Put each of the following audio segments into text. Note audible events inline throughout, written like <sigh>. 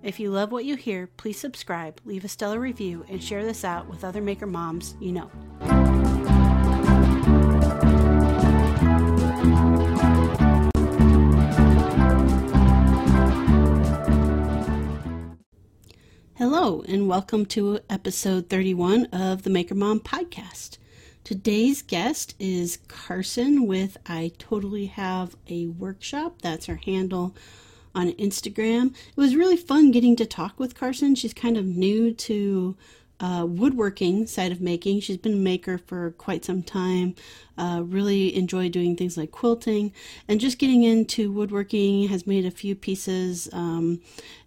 If you love what you hear, please subscribe, leave a stellar review, and share this out with other maker moms you know. Hello, and welcome to episode 31 of the Maker Mom podcast. Today's guest is Carson with I Totally Have a Workshop. That's her handle on Instagram. It was really fun getting to talk with Carson. She's kind of new to uh, woodworking side of making. She's been a maker for quite some time. Uh, really enjoy doing things like quilting and just getting into woodworking. Has made a few pieces um,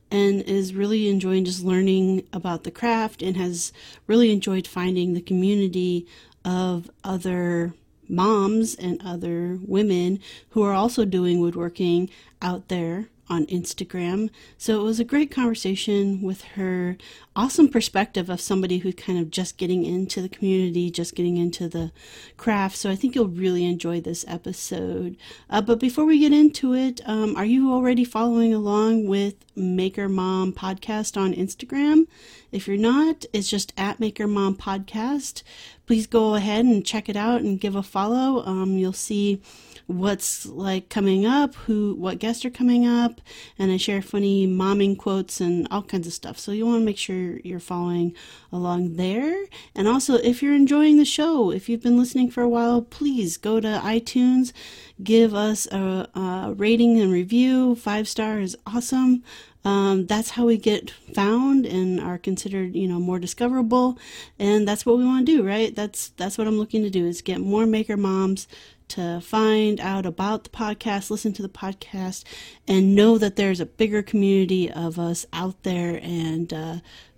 and is really enjoying just learning about the craft and has really enjoyed finding the community of other moms and other women who are also doing woodworking out there on Instagram. So it was a great conversation with her. Awesome perspective of somebody who's kind of just getting into the community, just getting into the craft. So I think you'll really enjoy this episode. Uh, but before we get into it, um, are you already following along with Maker Mom Podcast on Instagram? If you're not, it's just at Maker Mom Podcast. Please go ahead and check it out and give a follow. Um, you'll see what's like coming up, who what guests are coming up, and I share funny momming quotes and all kinds of stuff. So you want to make sure you're following along there. And also, if you're enjoying the show, if you've been listening for a while, please go to iTunes, give us a, a rating and review. Five star is awesome. Um, that's how we get found and are considered, you know, more discoverable. And that's what we want to do, right? That's that's what I'm looking to do is get more maker moms to find out about the podcast, listen to the podcast, and know that there's a bigger community of us out there. And uh,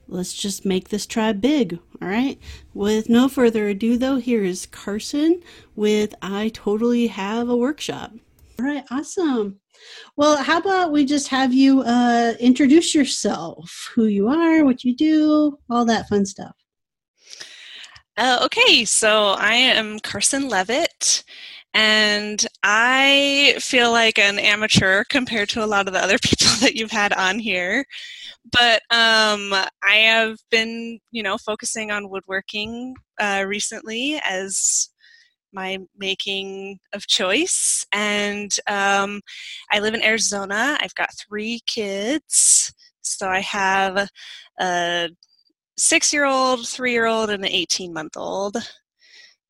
let's just make this tribe big. All right. With no further ado, though, here is Carson with I Totally Have a Workshop. All right. Awesome. Well, how about we just have you uh, introduce yourself, who you are, what you do, all that fun stuff. Uh, okay, so I am Carson Levitt, and I feel like an amateur compared to a lot of the other <laughs> people that you've had on here. But um, I have been, you know, focusing on woodworking uh, recently as my making of choice. And um, I live in Arizona. I've got three kids. So I have a six year old, three year old, and an 18 month old.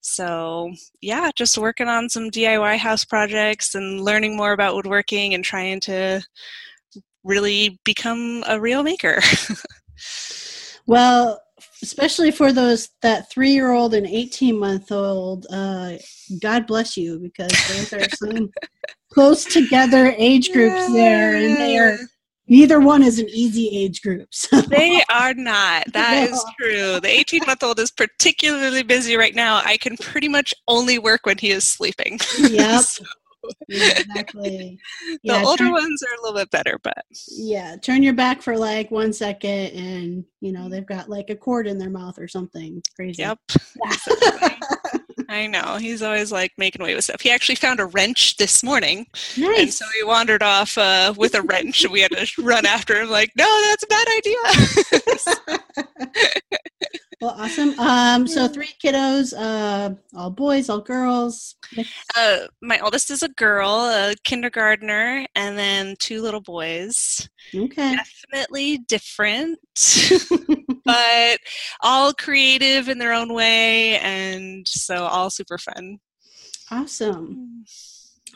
So, yeah, just working on some DIY house projects and learning more about woodworking and trying to really become a real maker. <laughs> well, especially for those that three year old and 18 month old, uh, God bless you because those are some <laughs> close together age groups yeah. there, and they are Neither one is an easy age group. <laughs> So. They are not. That no. is true. The 18 month old is particularly busy right now. I can pretty much only work when he is sleeping. Yep. <laughs> so. Exactly. <laughs> the yeah, older turn, ones are a little bit better, but yeah, turn your back for like one second, and you know they've got like a cord in their mouth or something crazy. Yep. I know. He's always like making away with stuff. He actually found a wrench this morning. Nice. And so he wandered off uh, with a wrench and we had to run after him like, no, that's a bad idea. <laughs> <laughs> <laughs> well, awesome. Um, so three kiddos, uh, all boys, all girls. Uh, my oldest is a girl, a kindergartner, and then two little boys. Okay. Definitely different, <laughs> but all creative in their own way, and so all super fun. Awesome.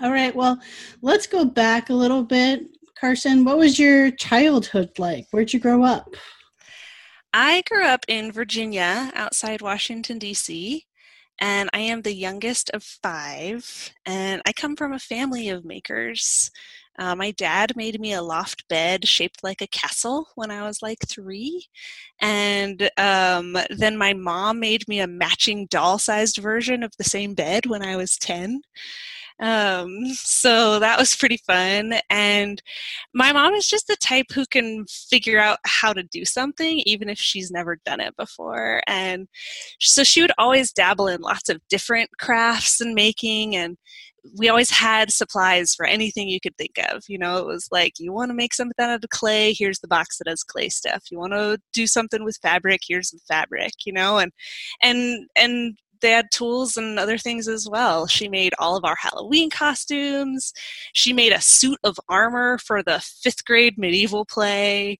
All right. Well, let's go back a little bit. Carson, what was your childhood like? Where'd you grow up? I grew up in Virginia, outside Washington, D.C., and I am the youngest of five. And I come from a family of makers. Uh, my dad made me a loft bed shaped like a castle when I was like three. And um, then my mom made me a matching doll sized version of the same bed when I was 10. Um, so that was pretty fun. And my mom is just the type who can figure out how to do something, even if she's never done it before. And so she would always dabble in lots of different crafts and making and we always had supplies for anything you could think of. You know, it was like, you want to make something out of clay, here's the box that has clay stuff. You want to do something with fabric, here's the fabric, you know, and and and they had tools and other things as well. She made all of our Halloween costumes. She made a suit of armor for the fifth grade medieval play.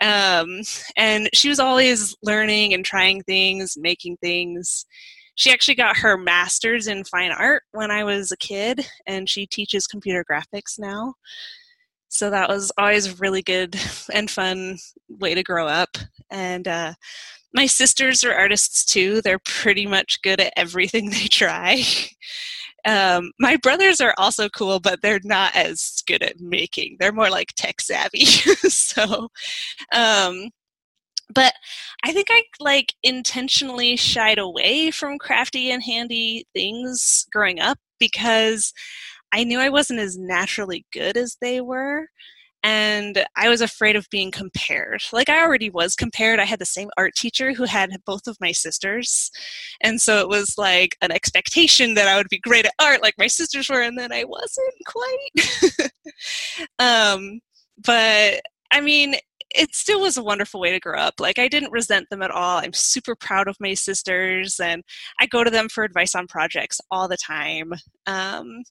Um, and she was always learning and trying things, making things. She actually got her master's in fine art when I was a kid, and she teaches computer graphics now. So that was always a really good and fun way to grow up. And uh, my sisters are artists too. They're pretty much good at everything they try. <laughs> Um, my brothers are also cool, but they're not as good at making. They're more like tech savvy. <laughs> so, um, but I think I like intentionally shied away from crafty and handy things growing up because I knew I wasn't as naturally good as they were and I was afraid of being compared. Like I already was compared. I had the same art teacher who had both of my sisters. And so it was like an expectation that I would be great at art like my sisters were and then I wasn't quite. <laughs> um but I mean, it still was a wonderful way to grow up. Like I didn't resent them at all. I'm super proud of my sisters and I go to them for advice on projects all the time. Um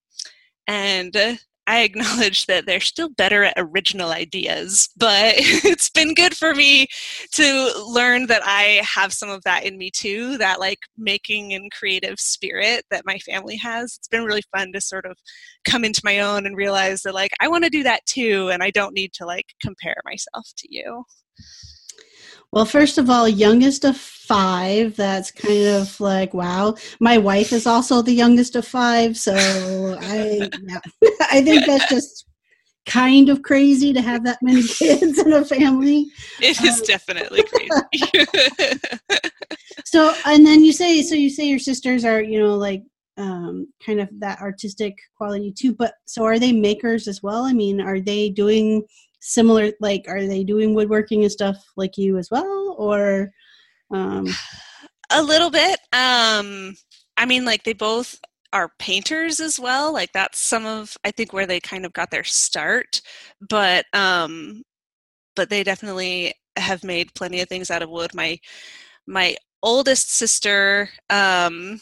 and I acknowledge that they're still better at original ideas, but <laughs> it's been good for me to learn that I have some of that in me too, that like making and creative spirit that my family has. It's been really fun to sort of come into my own and realize that like I want to do that too and I don't need to like compare myself to you. Well, first of all, youngest of five. That's kind of like wow. My wife is also the youngest of five, so I yeah, <laughs> I think that's just kind of crazy to have that many <laughs> kids in a family. It is um, definitely crazy. <laughs> so, and then you say so you say your sisters are you know like um, kind of that artistic quality too. But so are they makers as well? I mean, are they doing similar like are they doing woodworking and stuff like you as well or um? A little bit um i mean like they both are painters as well like that's some of i think where they kind of got their start but um but they definitely have made plenty of things out of wood. My my oldest sister um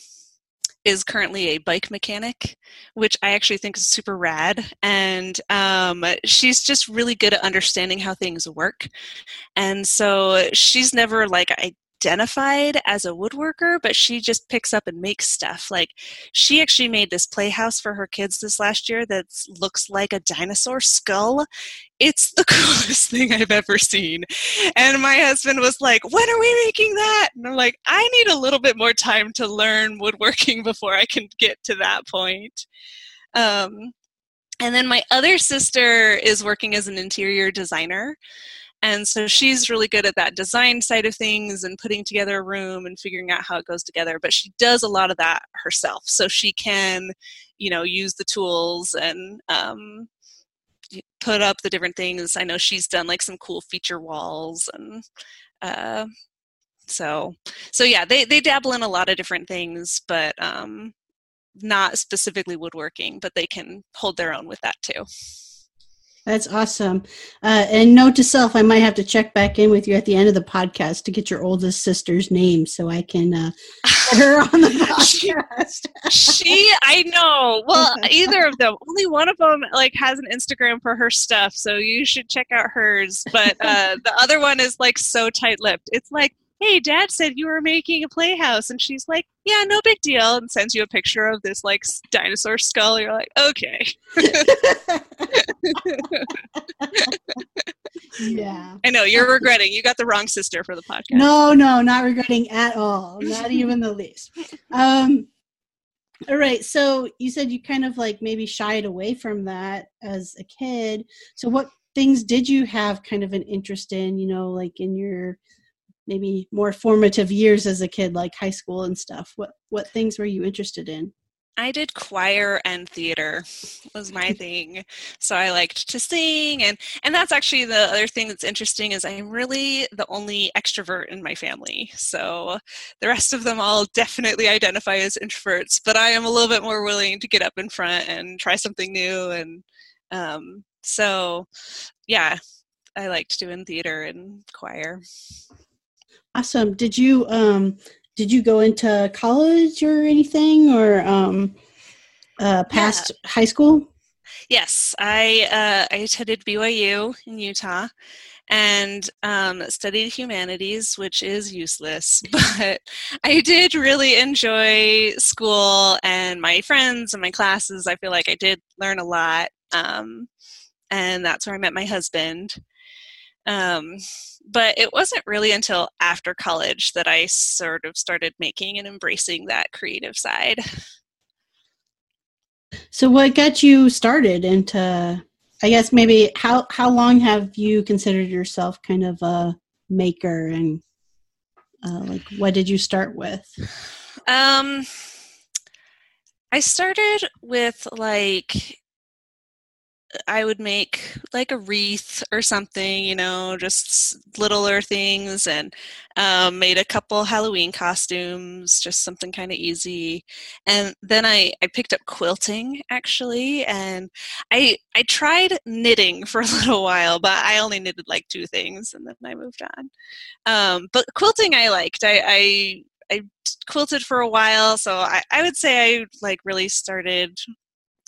is currently a bike mechanic, which I actually think is super rad. And um, she's just really good at understanding how things work. And so she's never like identified as a woodworker, but she just picks up and makes stuff. Like she actually made this playhouse for her kids this last year that looks like a dinosaur skull. It's the <laughs> coolest thing I've ever seen. And my husband was like, When are we making that? And I'm like, I need a little bit more time to learn woodworking <laughs> before I can get to that point. Um, and then my other sister is working as an interior designer. And so she's really good at that design side of things and putting together a room and figuring out how it goes together. But she does a lot of that herself. So she can, you know, use the tools and um, put up the different things. I know she's done like some cool feature walls and uh, so so yeah, they they dabble in a lot of different things, but um, not specifically woodworking, but they can hold their own with that too. That's awesome. Uh, and note to self, I might have to check back in with you at the end of the podcast to get your oldest sister's name so I can uh, put her on the <laughs> podcast. she, I know. Well, <laughs> either of them. Only one of them like has an Instagram for her stuff, so you should check out hers. But uh, the other one is like so tight-lipped. It's like hey, dad said you were making a playhouse. And she's like, yeah, no big deal. And sends you a picture of this like dinosaur skull. You're like, okay. yeah. <laughs> I know you're regretting. You got the wrong sister for the podcast. No, no, not regretting at all. Not even the least. Um, All right. So you said you kind of like maybe shied away from that as a kid. So what things did you have kind of an interest in, you know, like in your maybe more formative years as a kid like high school and stuff? What what things were you interested in? I did choir and theater was my thing. So I liked to sing and and that's actually the other thing that's interesting is I'm really the only extrovert in my family. So the rest of them all definitely identify as introverts, but I am a little bit more willing to get up in front and try something new and um, so yeah, I liked doing theater and choir. Awesome. Did you um did you go into college or anything or um, uh, past yeah. high school? Yes, I uh, I attended BYU in Utah and um, studied humanities, which is useless. <laughs> But I did really enjoy school and my friends and my classes. I feel like I did learn a lot, um, and that's where I met my husband. Um, but it wasn't really until after college that I sort of started making and embracing that creative side. So, what got you started into? I guess maybe how how long have you considered yourself kind of a maker, and uh, like what did you start with? Um, I started with like I would make like a wreath or something, you know, just littler things, and um, made a couple Halloween costumes, just something kind of easy. And then I, I picked up quilting actually, and I I tried knitting for <laughs> a little while, but I only knitted like two things, and then I moved on. Um, but quilting I liked. I, I I quilted for a while, so I, I would say I like really started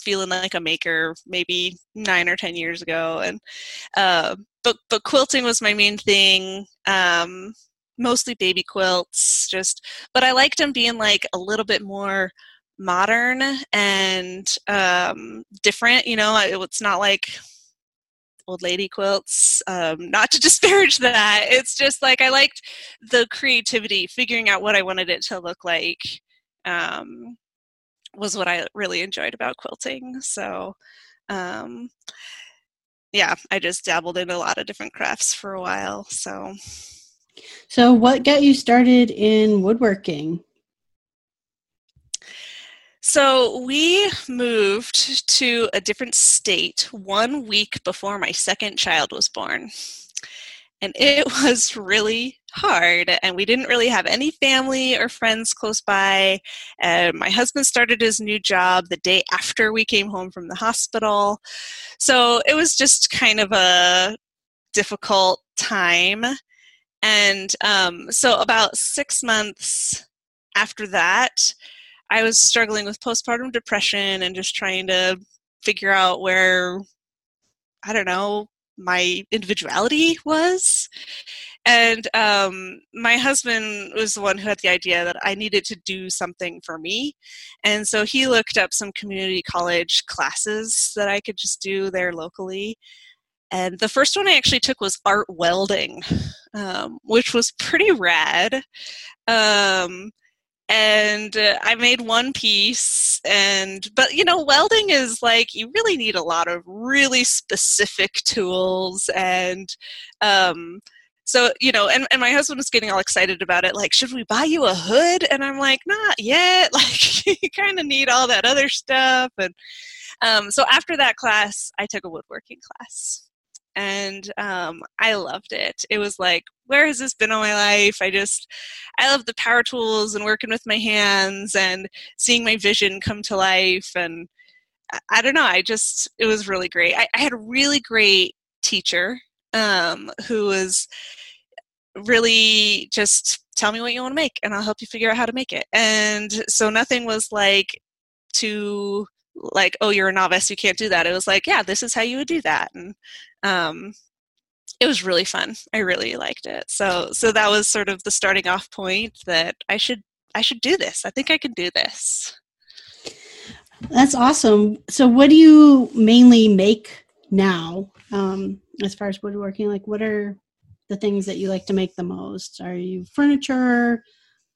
feeling like a maker maybe nine or ten years ago. And uh, but but quilting was my main thing um, mostly baby quilts just but i liked them being like a little bit more modern and um, different you know? It's not like old lady quilts um, <laughs> not to disparage that. It's just like i liked the creativity figuring out what i wanted it to look like um, was what I really enjoyed about quilting. So, um, yeah, I just dabbled in a lot of different crafts for a while. So, so what got you started in woodworking? So we moved to a different state one week before my second child was born and it <laughs> was really hard and we didn't really have any family or friends close by. And my husband started his new job the day after we came home from the hospital. So it was just kind of a difficult time. And um, so about six months after that i was struggling with postpartum depression and just trying to figure out where i don't know my individuality was. And um, my husband was the one who had the idea that I needed to do something for me. And so he looked up some community college classes that I could just do there locally. And the first one I actually took was art welding, um, which was pretty rad. Um, and uh, I made one piece and but you know welding is like you really need a lot of really specific tools and um so you know and, and my husband was getting all excited about it like should we buy you a hood and i'm like not yet <laughs> like you kind of need all that other stuff and um, so after that class i took a woodworking class and um, I loved it. It was like, where has this been all my life? I just, I love the power tools and working with my hands and seeing my vision come to life. And I, I don't know, I just, it was really great. I, I had a really great teacher um, who was really just tell me what you want to make and I'll help you figure out how to make it. And so nothing was like too like oh you're a novice you can't do that it was like yeah this is how you would do that and um, it was really fun. I really liked it. So so that was sort of the starting off point that I should I should do this. I think I can do this. That's awesome. So what do you mainly make now um, as far as woodworking? Like what are the things that you like to make the most? Are you furniture,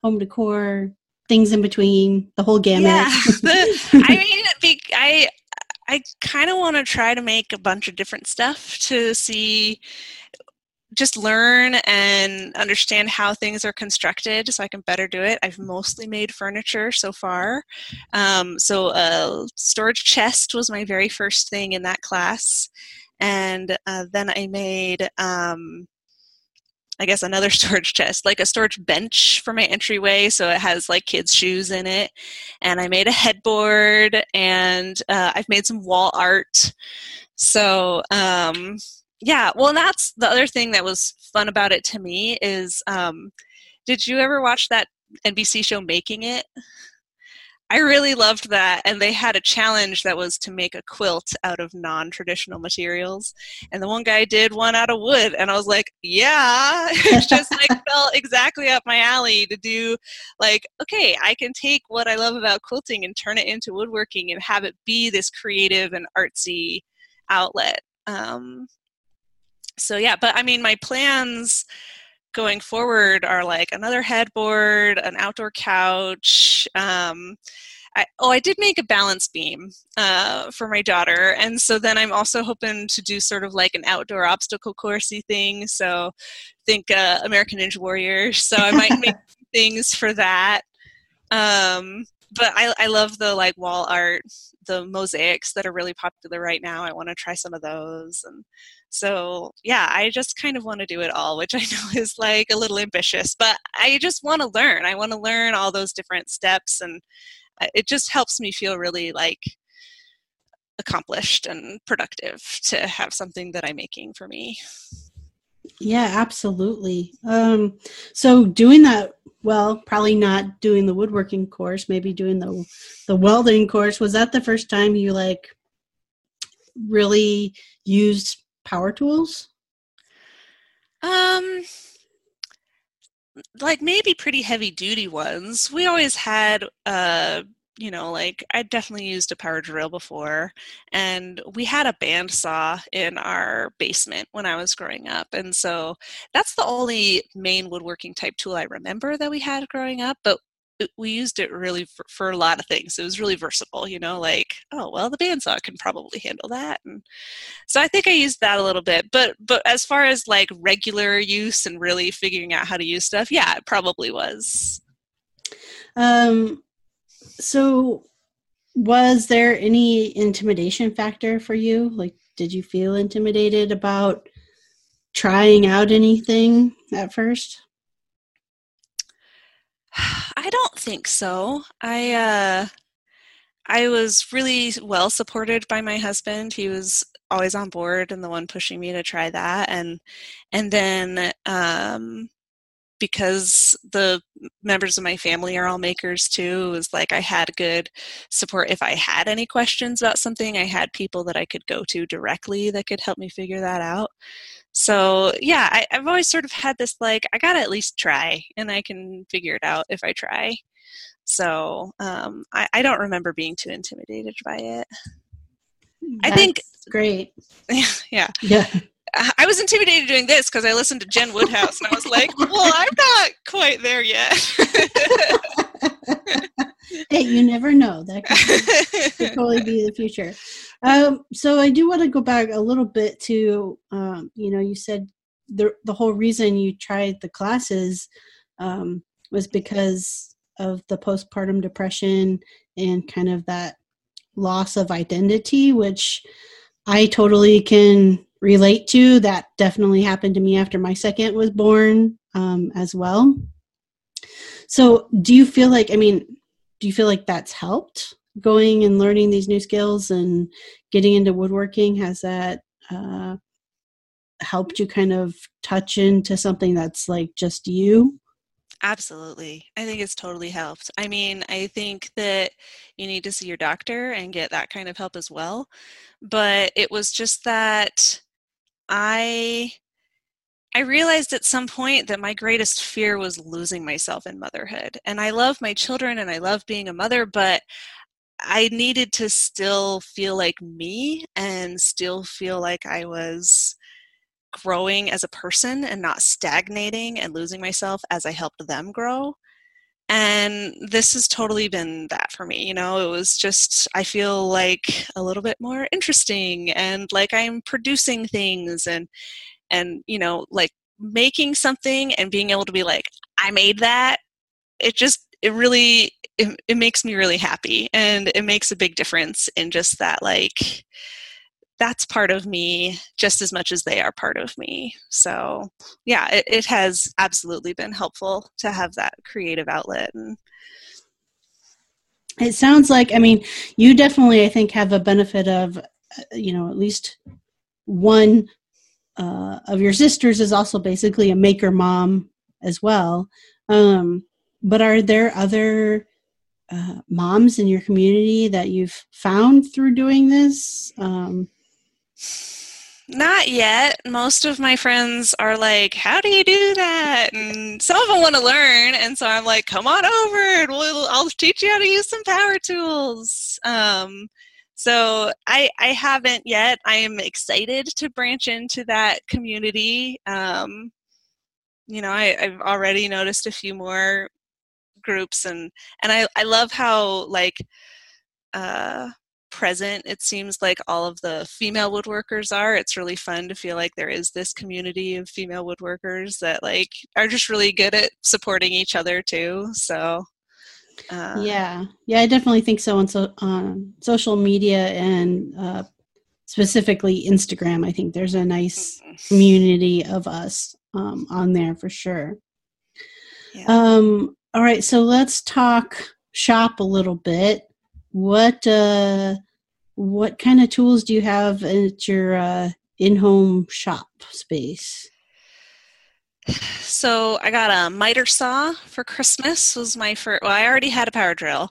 home decor, things in between, the whole gamut. Yeah. <laughs> <laughs> I mean, I I kind of want to try to make a bunch of different stuff to see just learn and understand how things are constructed so I can better do it. I've mostly made furniture so far. Um, so, a storage chest was my very first thing in that class. And uh, then I made um, I guess another <laughs> storage chest, like a storage bench for my entryway, so it has like kids' shoes in it. And I made a headboard, and uh, I've made some wall art. So um, yeah, well, that's the other thing that was fun about it to me is, um, did you ever watch that NBC show Making It? I really loved that. And they had a challenge that was to make a quilt out of non traditional materials. And the one guy did one out of wood. And I was like, yeah, <laughs> it just like <laughs> felt exactly up my alley to do like, okay, I can take what I love about quilting and turn it into woodworking and have it be this creative and artsy outlet. Um, so, yeah, but I mean, my plans going forward are like another headboard, an outdoor couch. Um, I, oh, I did make a balance beam uh, for my daughter, and so then I'm also hoping to do sort of like an outdoor obstacle coursey thing. So, think uh, American Ninja Warrior. So I might <laughs> make things for that. Um, but I, I love the like wall art, the mosaics that are really popular right now. I want to try some of those, and so, yeah, I just kind of want to do it all, which <laughs> I know is like a little ambitious, but I just want to learn. I want to learn all those different steps, and uh, it just helps me feel really like accomplished and productive to have something that I'm making for me. Yeah, absolutely. Um, so doing that, well, probably not doing the woodworking course, maybe doing the the welding course. Was that the first time you like really used power tools? Um, like maybe pretty heavy duty ones. We always had, uh, you know, like I definitely used a power drill before, and we had a bandsaw in our basement when I was growing up, and so that's the only main woodworking type tool I remember that we had growing up. But we used it really for, for, a lot of things. It was really versatile, you know, like, oh, well, the bandsaw can probably handle that. And so I think I used that a little bit. But but as far as like regular use and really figuring out how to use stuff, yeah, it probably was. Um so was there any intimidation factor for you? Like did you feel intimidated about trying out anything at first? I don't think so. I uh, I was really well supported by my husband. He was always on board and the one pushing me to try that, and and then um, because the members of my family are all makers too, it was like I had good support. If I had any questions about something, I had people that I could go to directly that could help me figure that out. So yeah I, have always sort of had this like i gotta at least try and i can figure it out if i try. So um, I, I, don't remember being too intimidated by it. That's i think great. <laughs> Yeah. Yeah I was intimidated doing this because I listened to Jen Woodhouse and I was like, well, I'm not quite there yet. <laughs> hey, you never know. That could, could totally be the future. Um, so I do want to go back a little bit to, um, you know, you said the the whole reason you tried the classes um, was because of the postpartum depression and kind of that loss of identity, which I totally can relate to. That definitely happened to me after my second was born um, as well. So, do you feel like, I mean, do you feel like that's helped going and learning these new skills and getting into woodworking? Has that uh, helped you kind of touch into something that's like just you? Absolutely. I think it's totally helped. I mean, I think that you need to see your doctor and get that kind of help as well. But it was just that I I realized at some point that my greatest fear was losing myself in motherhood. And I love my children and I love being a mother, but I needed to still feel like me and still feel like I was growing as a person and not stagnating and losing myself as I helped them grow. And this has totally been that for me you know it was just i feel like a little bit more interesting and like i'm producing things and and you know like making something and being able to be like i made that. It just it really it, it makes me really happy and it makes a big difference in just that like that's part of me just as much as they are part of me. So, yeah, it, it has absolutely been helpful to have that creative outlet. And it sounds like, I mean, you definitely, I think, have a benefit of, uh, you know, at least one uh, of your sisters is also basically a maker mom as well. Um, but are there other uh, moms in your community that you've found through doing this? Um, not yet. Most of my friends are like, "How do you do that?" And some of them want to learn, and so I'm like, "Come on over, and we'll, I'll teach you how to use some power tools." Um, so I I haven't yet. I am excited to branch into that community. Um, you know, I, I've already noticed a few more groups, and and I I love how like. Uh, present it seems like all of the female woodworkers are. It's really fun to feel like there is this community of female woodworkers that like are just really good at supporting each other too so uh, yeah. Yeah i definitely think so on so on social media and uh, specifically instagram. I think there's a nice community of us um, on there for sure. Yeah. um all right so let's talk shop a little bit what uh, what kind of tools do you have at your uh, in-home shop space? So I got a miter saw for Christmas. Was my first. Well, I already had a power drill,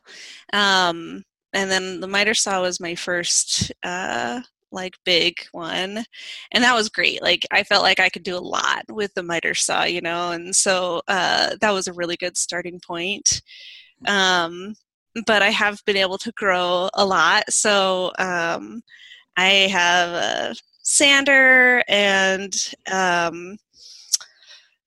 um, and then the miter saw was my first uh, like big one, and that was great. Like I felt like I could do a lot with the miter saw, you know, and so uh, that was a really good starting point. Um, but I have been able to grow a lot. So um, I have a sander and um,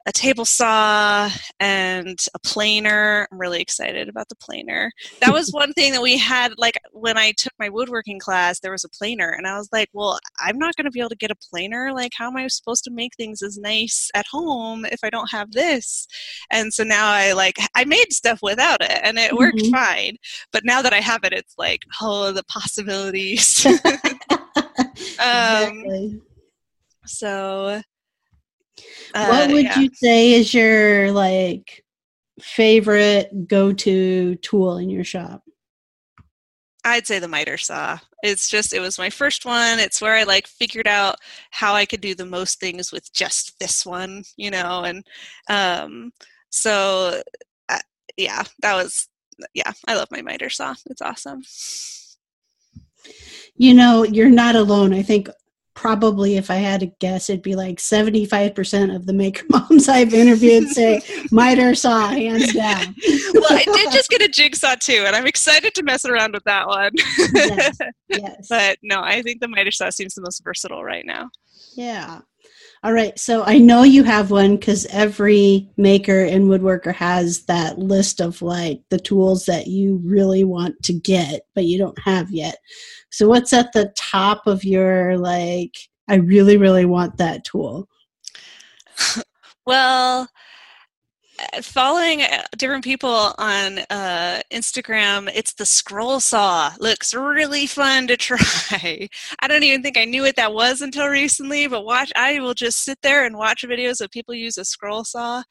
a table saw and a planer. I'm really excited about the planer. That was <laughs> one thing that we had, like when I took my woodworking class, there was a planer, and I was like, well, I'm not going to be able to get a planer. Like, how am I supposed to make things as nice at home if I don't have this? And so now I like, I made stuff without it, and it worked mm-hmm. fine. But now that I have it, it's like, oh, the possibilities. <laughs> <laughs> um, exactly. So what uh, would yeah. you say is your like favorite go-to tool in your shop? I'd say the miter saw. It's just it was my first one. It's where I like figured out how I could do the most things with just this one, you know, and um so uh, yeah, that was yeah, I love my miter saw. It's awesome. You know, you're not alone. I think probably if I had to guess, it'd be like 75% of the maker <laughs> moms I've interviewed say miter saw hands down. <laughs> well, I did just get a jigsaw too, and I'm excited to mess around with that one. yes, <laughs> yes. But no, I think the miter saw seems the most versatile right now. Yeah. All right. So I know you have one because every maker and woodworker has that list of like the tools that you really want to get, but you don't have yet. So what's at the top of your like I really really want that tool? <laughs> well, following uh, different people on uh, Instagram, it's the scroll saw. Looks really fun to <laughs> try. I don't even think I knew what that was until recently, but watch I will just sit there and watch videos of people use a scroll saw.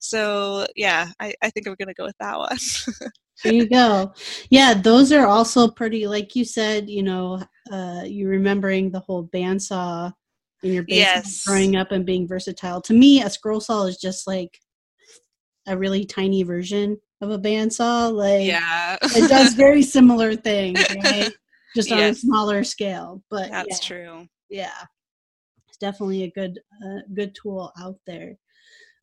So yeah, I, I think I'm gonna go with that one. <laughs> there you go. Yeah, those are also pretty. Like you said, you know, uh, you remembering the whole bandsaw in your basement yes. growing up and being versatile. To me, a scroll saw is just like a really tiny version of a bandsaw. Like, yeah, it does <laughs> very similar things, right? Just on yes. a smaller scale. But that's yeah. true. Yeah, it's definitely a good, uh, good tool out there.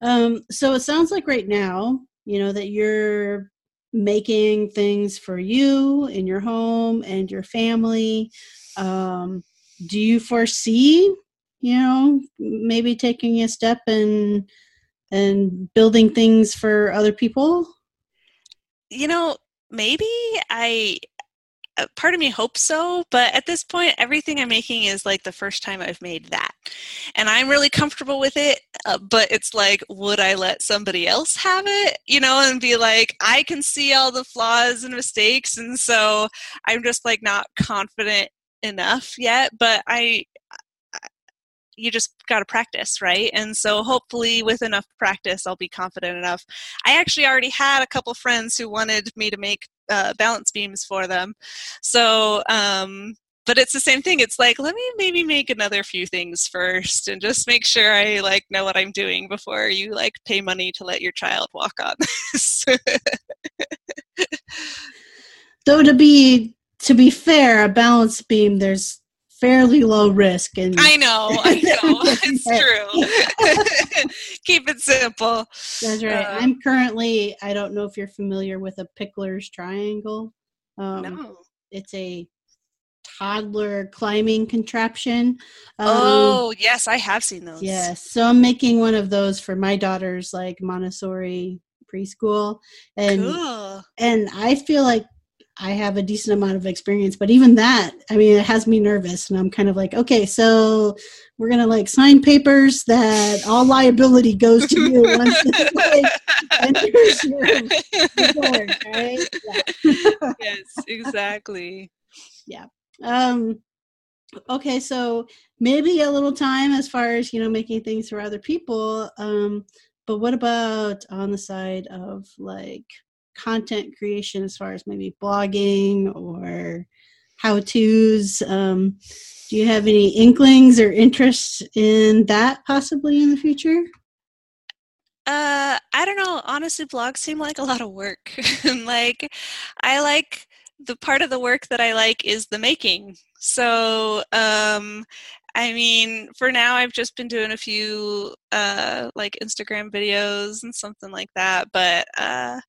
Um, so it sounds like right now, you know, that you're making things for you in your home and your family. Um, do you foresee, you know, maybe taking a step and and building things for other people? you know, maybe I uh, part of me hopes so, but at this point, everything I'm making is like the first time I've made that. And I'm really comfortable with it, uh, but it's like, would I let somebody else have it? You know, and be like, I can see all the flaws and mistakes. And so I'm just like not confident enough yet, but I, you just got to practice, right? And so hopefully with enough practice, I'll be confident enough. I actually already had a couple friends who wanted me to make uh, balance beams for them. So, um, but it's the same thing. It's like, let me maybe make another few things first and just make sure I like know what I'm doing before you like pay money to let your child walk on this. <laughs> Though to be to be fair, a balance beam there's fairly low risk and I know, I <laughs> know. <laughs> it's true. <laughs> Keep it simple. That's right. Uh, I'm currently I don't know if you're familiar with a Pikler's triangle. Um, no. It's a toddler climbing contraption. Um, oh, yes, I have seen those. Yes. So I'm making one of those for my daughter's like Montessori preschool and cool. and I feel like I have a decent amount of experience, but even that, I mean, it has me nervous, and I'm kind of like, okay, so we're gonna like sign papers that all liability goes to you once <laughs> like, enters your, right? Yeah. <laughs> yes, exactly. Yeah. Um. Okay, so maybe a little time as far as you know making things for other people. Um, but what about on the side of like content creation as far as maybe blogging or how to's um, do you have any inklings or interests in that possibly in the future? Uh i don't know. Honestly blogs seem like a lot of work. <laughs> Like i like the part of the work that i like is the making. So um I mean, for now, I've just been doing a few uh, like Instagram videos and something like that. But uh,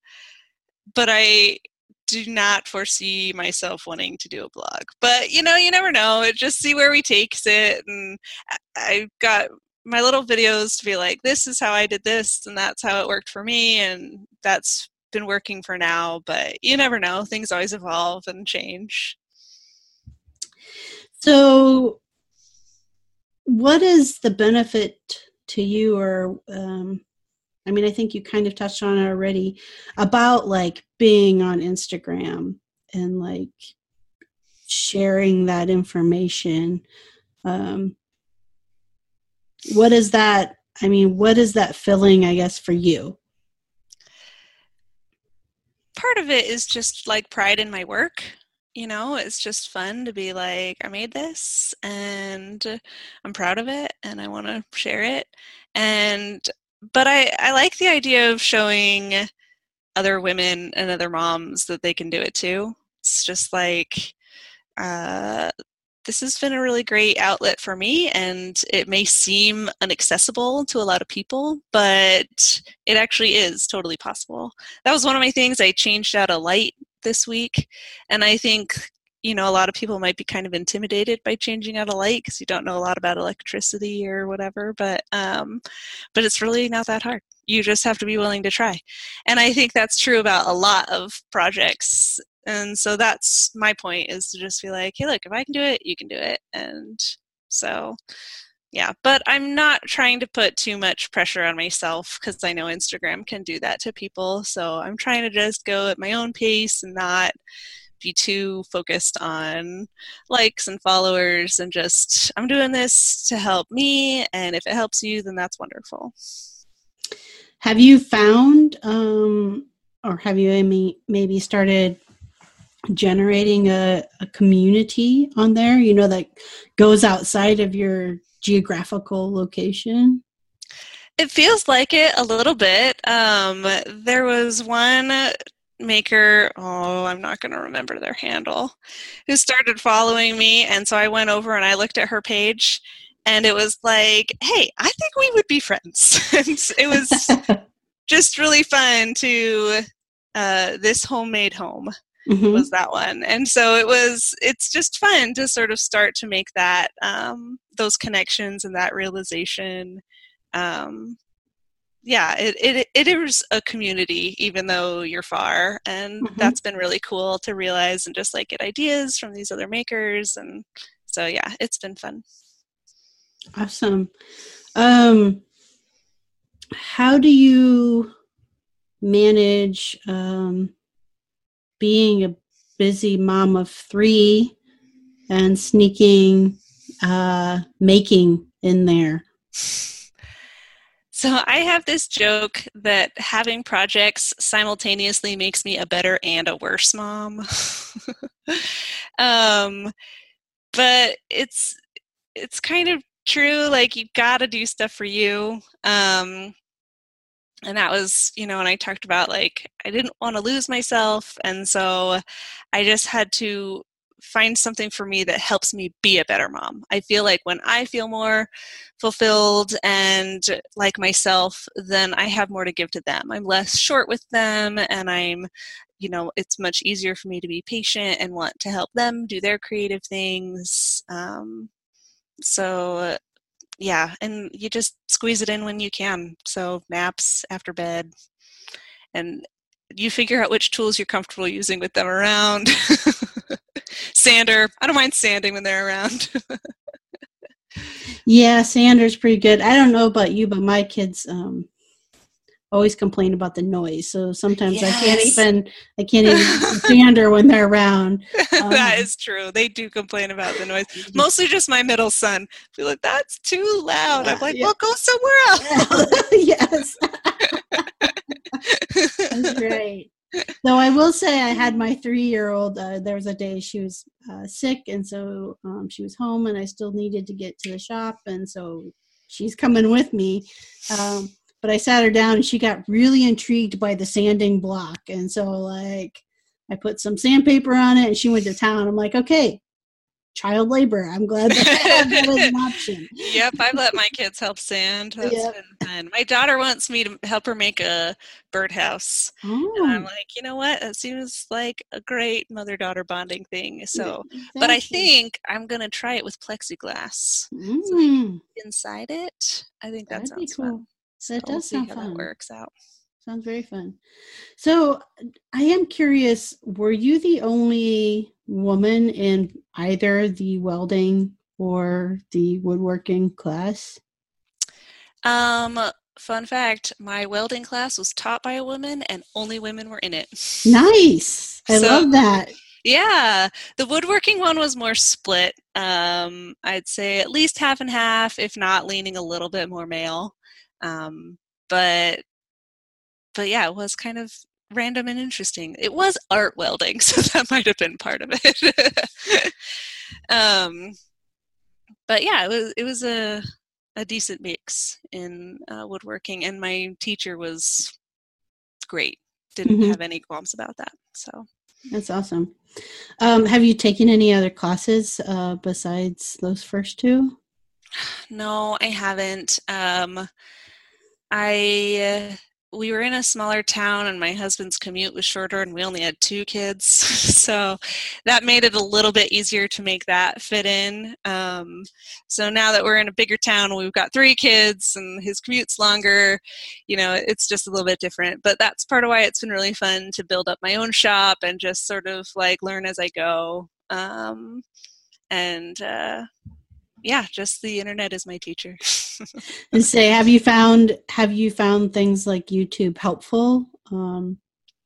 but I do not foresee myself wanting to do a blog. But you know, you never know. Just see where we takes it. And I've got my little videos to be like, this is how I did this, and that's how it worked for me, and that's been working for now. But you never know. Things always evolve and change. So, what is the benefit to you, or um, I mean, I think you kind of touched on it already about like being on Instagram and like sharing that information. Um, what is that? I mean, what is that feeling, I guess, for you? Part of it is just like pride in my work. You know, it's just fun to be like, I made this and I'm proud of it and I want to share it. And but I, I like the idea of showing other women and other moms that they can do it too. It's just like uh, this has been a really great outlet for me, and it may seem inaccessible to a lot of people, but it actually is totally possible. That was one of my things. I changed out a light this week, and I think you know a lot of people might be kind of intimidated by changing out a light because you don't know a lot about electricity or whatever but um, but it's really not that hard. You just have to be willing to try. And i think that's true about a lot of projects. And so that's my point is to just be like hey look if i can do it you can do it. And so yeah. But i'm not trying to put too much pressure on myself because i know instagram can do that to people. So i'm trying to just go at my own pace and not be too focused on likes and followers and just i'm doing this to help me and if it helps you then that's wonderful have you found um, or have you maybe started generating a, a community on there you know that goes outside of your geographical location it feels like it a little bit. Um, there was one maker oh i'm not going to remember their handle. Who started following me and so i went over and i looked at her page and it was like hey i think we would be friends. <laughs> It was <laughs> just really fun to uh, this homemade home mm-hmm. was that one. And so it was it's just fun to sort of start to make that um, those connections and that realization um, yeah, it, it it is a community, even though you're far, and mm-hmm. that's been really cool to realize and just like get ideas from these other makers, and so yeah, it's been fun. Awesome. Um, how do you manage um, being a busy mom of three and sneaking uh, making in there? So I have this joke that having projects simultaneously makes me a better and a worse mom. <laughs> um, but it's it's kind of true. Like you got to do stuff for you. Um, and that was, you know, when I talked about like I didn't want to lose myself, and so I just had to find something for me that helps me be a better mom. I feel like when I feel more fulfilled and like myself, then I have more to give to them. I'm less short with them and I'm you know it's much easier for me to be patient and want to help them do their creative things um, so yeah and you just squeeze it in when you can so naps after bed and you figure out which tools you're comfortable using with them around <laughs> sander. I don't mind sanding when they're around. <laughs> yeah, sander's pretty good. I don't know about you, but my kids um, always complain about the noise. So sometimes yes. I can't even I can't even <laughs> sander when they're around. <laughs> Um, that is true. They do complain about the noise. Mostly just my middle son. Feel like that's too loud. I'm like, yeah. well, go somewhere else. yes. that's great though I will say I had my three year old. Uh, there was a day she was uh, sick, and so um, she was home, and I still needed to get to the shop, and so she's coming with me. Um, but I sat her down, and she got really intrigued by the sanding block, and so like I put some sandpaper on it, and she went to town. I'm like, okay, child labor. I'm glad that, that was an option. <laughs> Yep, I've let my kids help sand. That's yep. been fun. My daughter wants me to help her make a birdhouse. Oh. And I'm oh. like, you know what? It seems like a great mother daughter bonding thing. So, but I think I'm going to try it with plexiglass. Mm. So inside it, I think that That'd sounds cool. fun. So that does we'll sound fun. That works out. Sounds very fun. So I am curious, were you the only woman in either the welding or the woodworking class? Um, fun fact, my welding class was taught by a woman and only women were in it. Nice. I so, love that. Yeah, the woodworking one was more split. Um, I'd say at least half and half, if not leaning a little bit more male. Um, but but yeah, it was kind of random and interesting. It was art welding, <laughs> so that might have been part of it. <laughs> um, but yeah, it was it was a a decent mix in uh, woodworking, and my teacher was great. Didn't mm-hmm. have any qualms about that. So that's awesome. Um, have you taken any other classes uh, besides those first two? <sighs> No, I haven't. Um, I we were in a smaller town and my husband's commute was shorter and we only had two kids. <laughs> So that made it a little bit easier to make that fit in. Um, so now that we're in a bigger town we've got three kids and his commute's longer you know it's just a little bit different. But that's part of why it's been really fun to build up my own shop and just sort of like learn as i go. Um, and uh, yeah, just the internet is my teacher. <laughs> and say, have you found have you found things like YouTube helpful um,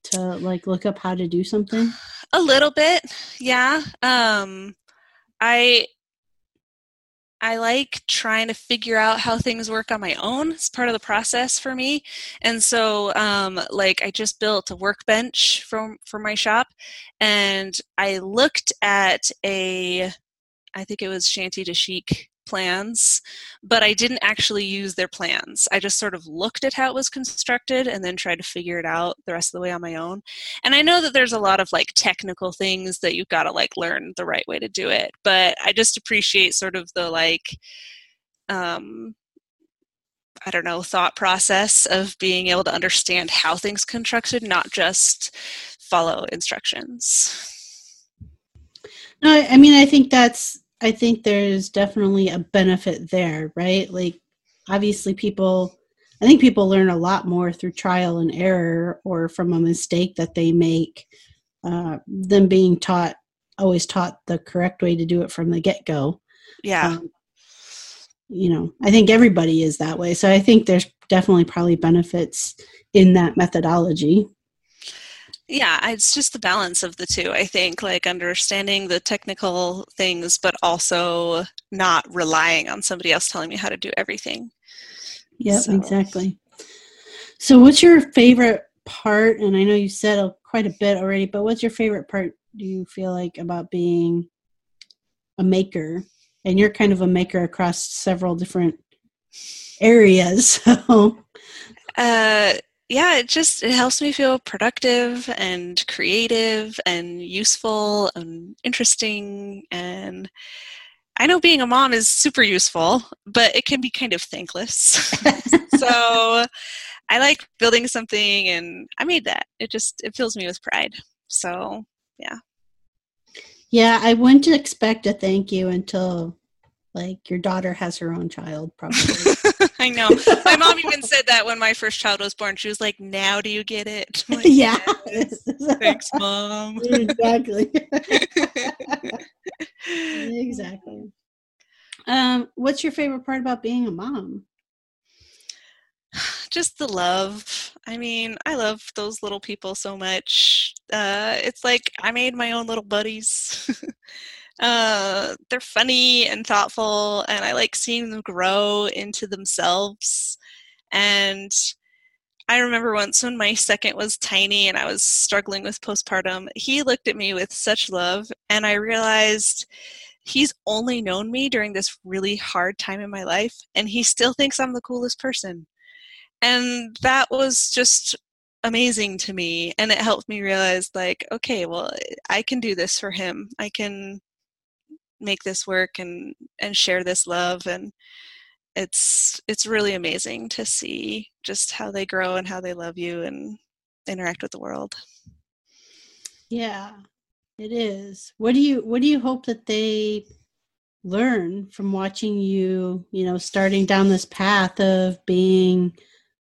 to like look up how to do something? <sighs> A little bit, yeah. Um, I I like trying to figure out how things work on my own. It's part of the process for me. And so, um, like, I just built a workbench from for my shop, and I looked at a I think it was Shanty to Chic plans, but I didn't actually use their plans. I just sort of looked at how it was constructed and then tried to figure it out the rest of the way on my own. And I know that there's a lot of like technical things that you've got to like learn the right way to do it, but I just appreciate sort of the like um I don't know, thought process of being able to understand how things constructed, not just follow instructions. No, I mean, I think that's, I think there's definitely a benefit there, right? Like, obviously, people I think people learn a lot more through trial and error or from a mistake that they make uh, than being taught, always taught the correct way to do it from the get go. Yeah. Um, you know, I think everybody is that way. So I think there's definitely probably benefits in that methodology. Yeah, it's just the balance of the two. I think like understanding the technical things, but also not relying on somebody else telling me how to do everything. Yep, so. exactly. So, what's your favorite part? And I know you said quite a bit already, but what's your favorite part? Do you feel like about being a maker? And you're kind of a maker across several different areas. <laughs> So, uh, yeah, it just it helps me feel productive and creative and useful and interesting and I know being a mom is super useful, but it can be kind of thankless. <laughs> so I like building something and I made that. It just it fills me with pride. So, yeah. Yeah, I wouldn't expect a thank you until like your daughter has her own child probably. <laughs> I know. My mom even said that when my first child was born. She was like, "Now do you get it?" <laughs> Like, yeah. Yes. Thanks, <laughs> mom. exactly. exactly. Um, what's your favorite part about being a mom? <sighs> Just the love. I mean, I love those little people so much. Uh, it's like I made my own little buddies. Uh, they're funny and thoughtful, and I like seeing them grow into themselves. And I remember once when my second was tiny and I was struggling with postpartum, he looked at me with such love, and I realized he's only known me during this really hard time in my life, and he still thinks I'm the coolest person. And that was just amazing to me, and it helped me realize, like, okay, well, I can do this for him. I can make this work and and share this love and it's it's really amazing to see just how they grow and how they love you and interact with the world. Yeah it is. What do you what do you hope that they learn from watching you you know starting down this path of being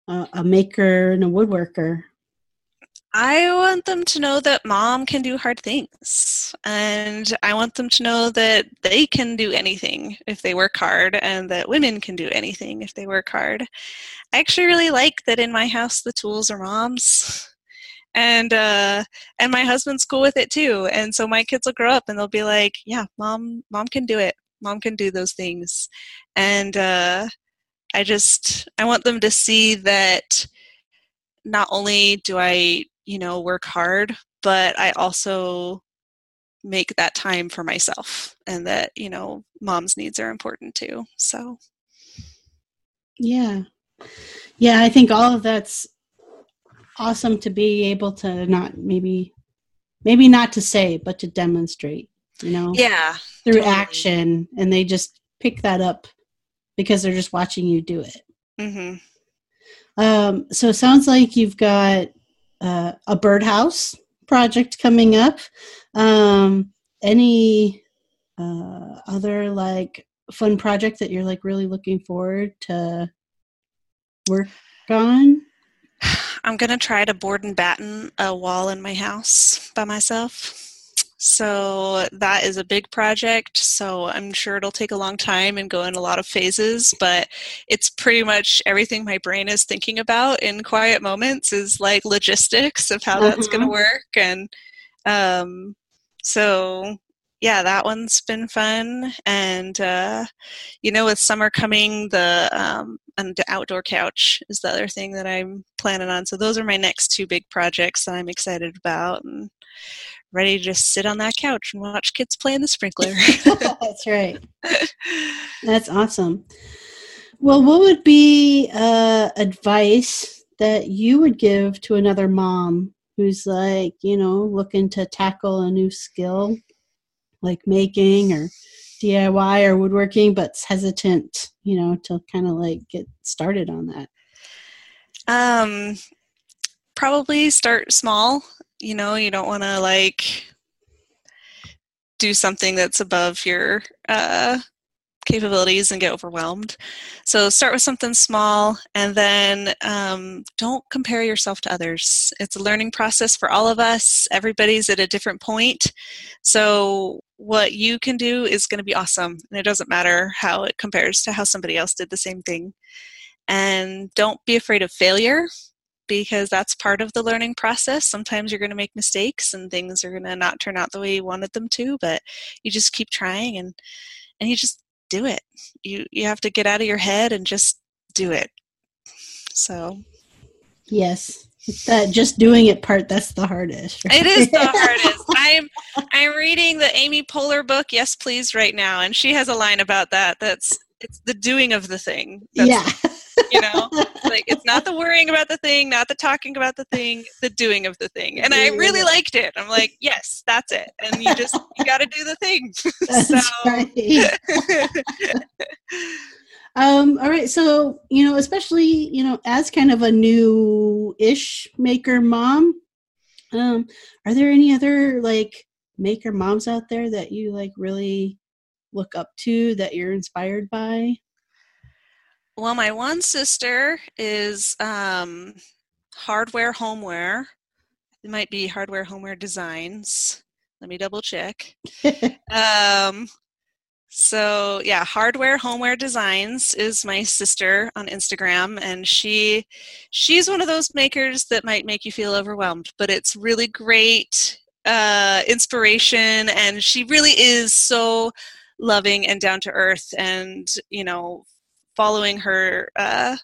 a, a maker and a woodworker I want them to know that mom can do hard things. And I want them to know that they can do anything if they work hard and that women can do anything if they work hard. I actually really like that in my house the tools are mom's. And uh and my husband's cool with it too. And so my kids will grow up and they'll be like, Yeah, mom mom can do it. Mom can do those things. And uh I just I want them to see that not only do I you know, work hard, but I also make that time for myself and that, you know, mom's needs are important too. So, yeah. Yeah, I think all of that's awesome to be able to not maybe maybe not to say but to demonstrate, you know. Yeah. Through totally. action and they just pick that up because they're just watching you do it. Mm-hmm. Um so it sounds like you've got uh, a birdhouse project coming up. Um, any uh, other like fun project that you're like really looking forward to work on? <sighs> I'm gonna try to board and batten a wall in my house by myself. So that is a big project. So I'm sure it'll take a long time and go in a lot of phases, but it's pretty much everything my brain is thinking about in quiet moments is like logistics of how mm-hmm. that's going to work. And um, so yeah, that one's been fun. And, uh, you know, with summer coming, the, um, and the outdoor couch is the other thing that I'm planning on. So those are my next two big projects that I'm excited about. And ready to just sit on that couch and watch kids play in the sprinkler. <laughs> That's right. That's awesome. Well, what would be uh, advice that you would give to another mom who's like, you know, looking to tackle a new skill like making or DIY or woodworking, but's hesitant, you know, to kind of like get started on that? Um, probably start small you know you don't want to like do something that's above your uh capabilities and get overwhelmed. So start with something small and then um, don't compare yourself to others. It's a learning process for all of us. Everybody's at a different point. So what you can do is going to be awesome. And it doesn't matter how it compares to how somebody else did the same thing. And don't be afraid of failure because that's part of the learning process. Sometimes you're going to make mistakes and things are going to not turn out the way you wanted them to, but you just keep trying and and you just do it. You you have to get out of your head and just do it. So Yes. That just doing it part that's the hardest. Right? It is the <laughs> hardest. I'm I'm reading the Amy Poehler book, Yes Please, right now, and she has a line about that that's it's the doing of the thing. yeah. You know, like it's not the worrying about the thing, not the talking about the thing, the doing of the thing. And I really liked it. I'm like, yes, that's it. And you just <laughs> you got to do the thing. <laughs> That's right. <laughs> um, all right. So you know, especially you know, as kind of a new-ish maker mom, um, are there any other like maker moms out there that you like really look up to that you're inspired by? Well, my one sister is um, hardware homeware. It might be hardware homeware designs. Let me double check. <laughs> um, so yeah, hardware homeware designs is my sister on Instagram, and she she's one of those makers that might make you feel overwhelmed, but it's really great uh, inspiration, and she really is so loving and down to earth, and you know following her uh,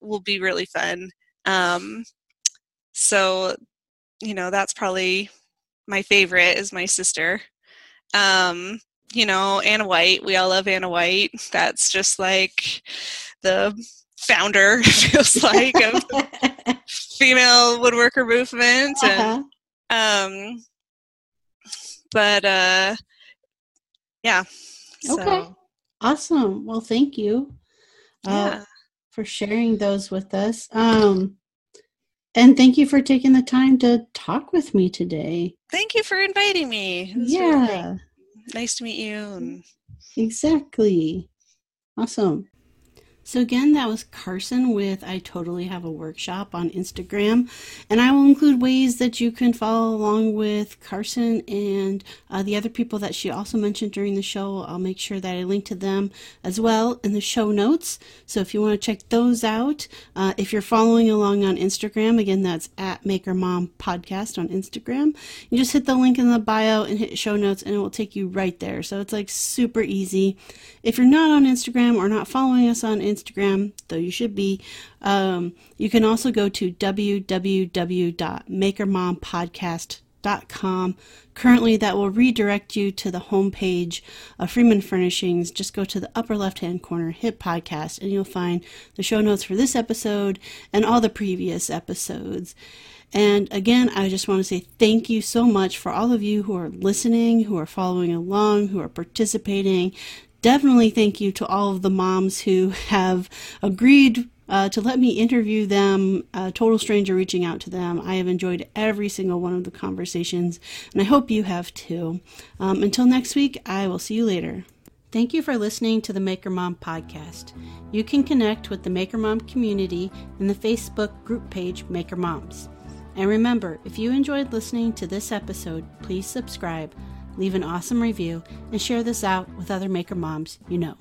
will be really fun. Um, so, you know, that's probably my favorite is my sister. Um, you know, Ana White. We all love Ana White. That's just like the founder, <laughs> feels like, of the <laughs> female woodworker movement. And, uh-huh. um, but uh, yeah. So. Okay. Awesome. Well, thank you uh, for sharing those with us. Um, and thank you for taking the time to talk with me today. Thank you for inviting me. Yeah. Really nice to meet you. Exactly. Awesome. So, again, that was Carson with I Totally Have a Workshop on Instagram. And I will include ways that you can follow along with Carson and uh, the other people that she also mentioned during the show. I'll make sure that I link to them as well in the show notes. So, if you want to check those out, uh, if you're following along on Instagram, again, that's at Maker Mom Podcast on Instagram. You just hit the link in the bio and hit show notes, and it will take you right there. So, it's like super easy. If you're not on Instagram or not following us on Instagram, Instagram, though you should be. Um, you can also go to www.makermompodcast.com. Currently, that will redirect you to the homepage of Freeman Furnishings. Just go to the upper left hand corner, hit podcast, and you'll find the show notes for this episode and all the previous episodes. And again, I just want to say thank you so much for all of you who are listening, who are following along, who are participating definitely thank you to all of the moms who have agreed uh, to let me interview them, a total stranger reaching out to them. I have enjoyed every single one of the conversations, and I hope you have too. Um, until next week, I will see you later. Thank you for listening to the Maker Mom podcast. You can connect with the Maker Mom community in the Facebook group page Maker Moms. And remember, if you enjoyed listening to this episode, please subscribe leave an awesome review, and share this out with other maker moms you know.